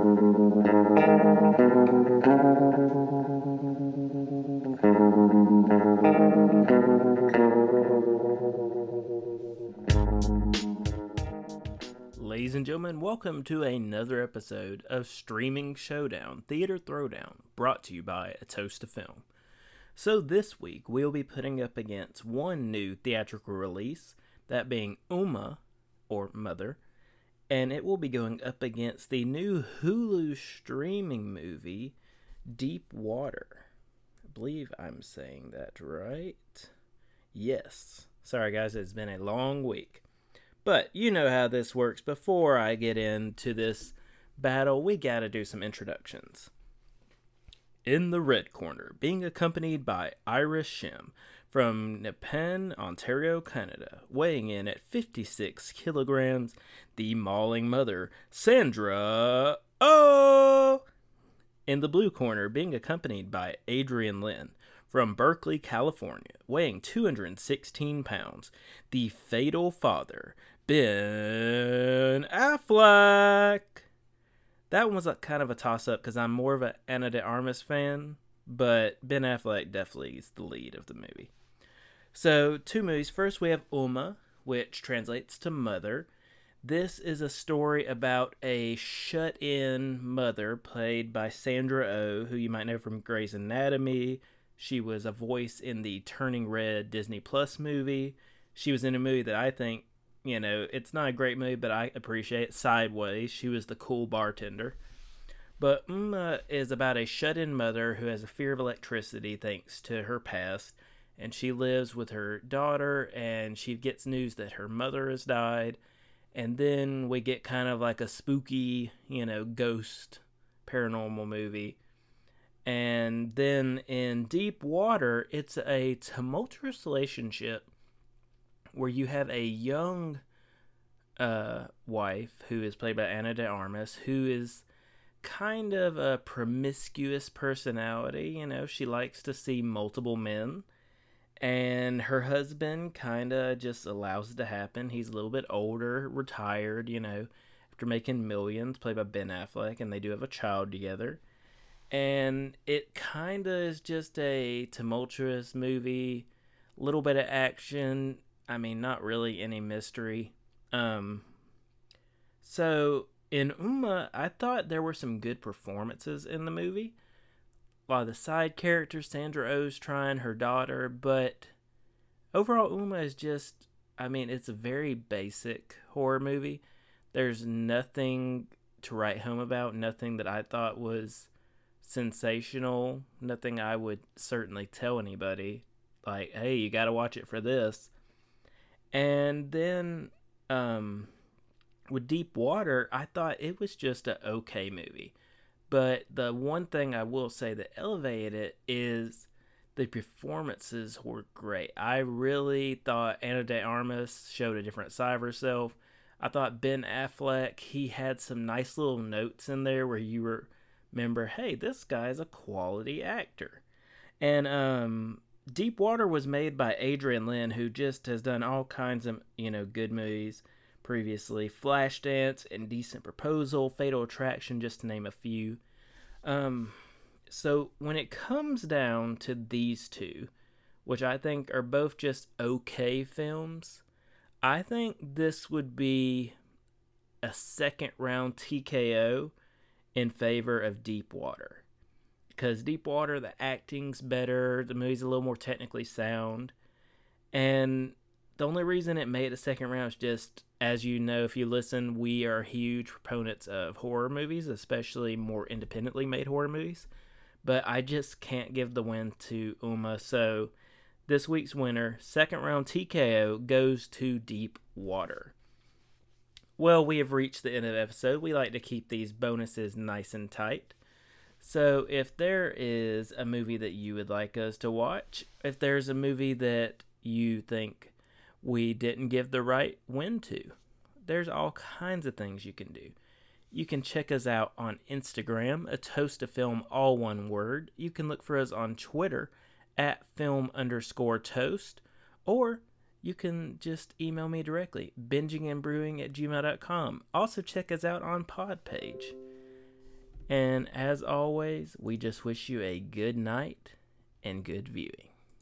Ladies and gentlemen, welcome to another episode of Streaming Showdown Theater Throwdown, brought to you by A Toast of Film. So, this week we'll be putting up against one new theatrical release, that being Umma, or Mother, and it will be going up against the new Hulu streaming movie, Deep Water. I believe I'm saying that right. Yes. Sorry, guys, it's been a long week. But you know how this works. Before I get into this battle, we gotta do some introductions. In the red corner, being accompanied by Iris Shim from Nepean, Ontario, Canada, weighing in at 56 kilograms, the mauling mother, Sandra Oh! In the blue corner, being accompanied by Adrian Lyne from Berkeley, California, weighing 216 pounds, the fatal father, Ben Affleck. That one was a, kind of a toss up because I'm more of an Ana de Armas fan, but Ben Affleck definitely is the lead of the movie. So, two movies. First, we have Umma, which translates to mother. This is a story about a shut in mother played by Sandra O, oh, who you might know from Grey's Anatomy. She was a voice in the Turning Red Disney Plus movie. She was in a movie that I think, you know, it's not a great movie, but I appreciate Sideways. She was the cool bartender. But Umma is about a shut in mother who has a fear of electricity thanks to her past and she lives with her daughter and she gets news that her mother has died. And then we get kind of like a spooky you know ghost paranormal movie. And then in deep water it's a tumultuous relationship where you have a young uh, wife who is played by Ana de Armas who is kind of a promiscuous personality. You know she likes to see multiple men and her husband kind of just allows it to happen. He's a little bit older, retired, you know, after making millions, played by Ben Affleck, and they do have a child together. And it kind of is just a tumultuous movie, little bit of action. I mean, not really any mystery. Um, so in Umma, I thought there were some good performances in the movie a lot of the side characters. Sandra Oh's trying her daughter, but overall, Umma is just. I mean, it's a very basic horror movie. There's nothing to write home about. Nothing that I thought was sensational. Nothing I would certainly tell anybody. Like, hey, you got to watch it for this. And then, um, with Deep Water, I thought it was just a okay movie. But the one thing I will say that elevated it is the performances were great. I really thought Ana de Armas showed a different side of herself. I thought Ben Affleck, he had some nice little notes in there where you remember, hey, this guy's a quality actor. And um, Deep Water was made by Adrian Lyne, who just has done all kinds of, you know, good movies previously Flashdance, Indecent Proposal, Fatal Attraction, just to name a few. Um, so when it comes down to these two, which I think are both just okay films, I think this would be a second round TKO in favor of Deep Water. Because Deep Water, the acting's better, the movie's a little more technically sound, and the only reason it made a second round is just, as you know, if you listen, we are huge proponents of horror movies, especially more independently made horror movies. But I just can't give the win to Umma. So this week's winner, second round TKO, goes to Deep Water. Well, we have reached the end of the episode. We like to keep these bonuses nice and tight. So, if there is a movie that you would like us to watch, if there's a movie that you think we didn't give the right win to. There's all kinds of things you can do. You can check us out on Instagram, a toast of film, all one word. You can look for us on Twitter at film underscore toast, or you can just email me directly, bingingandbrewing at gmail.com. Also, check us out on Podpage. And as always, we just wish you a good night and good viewing.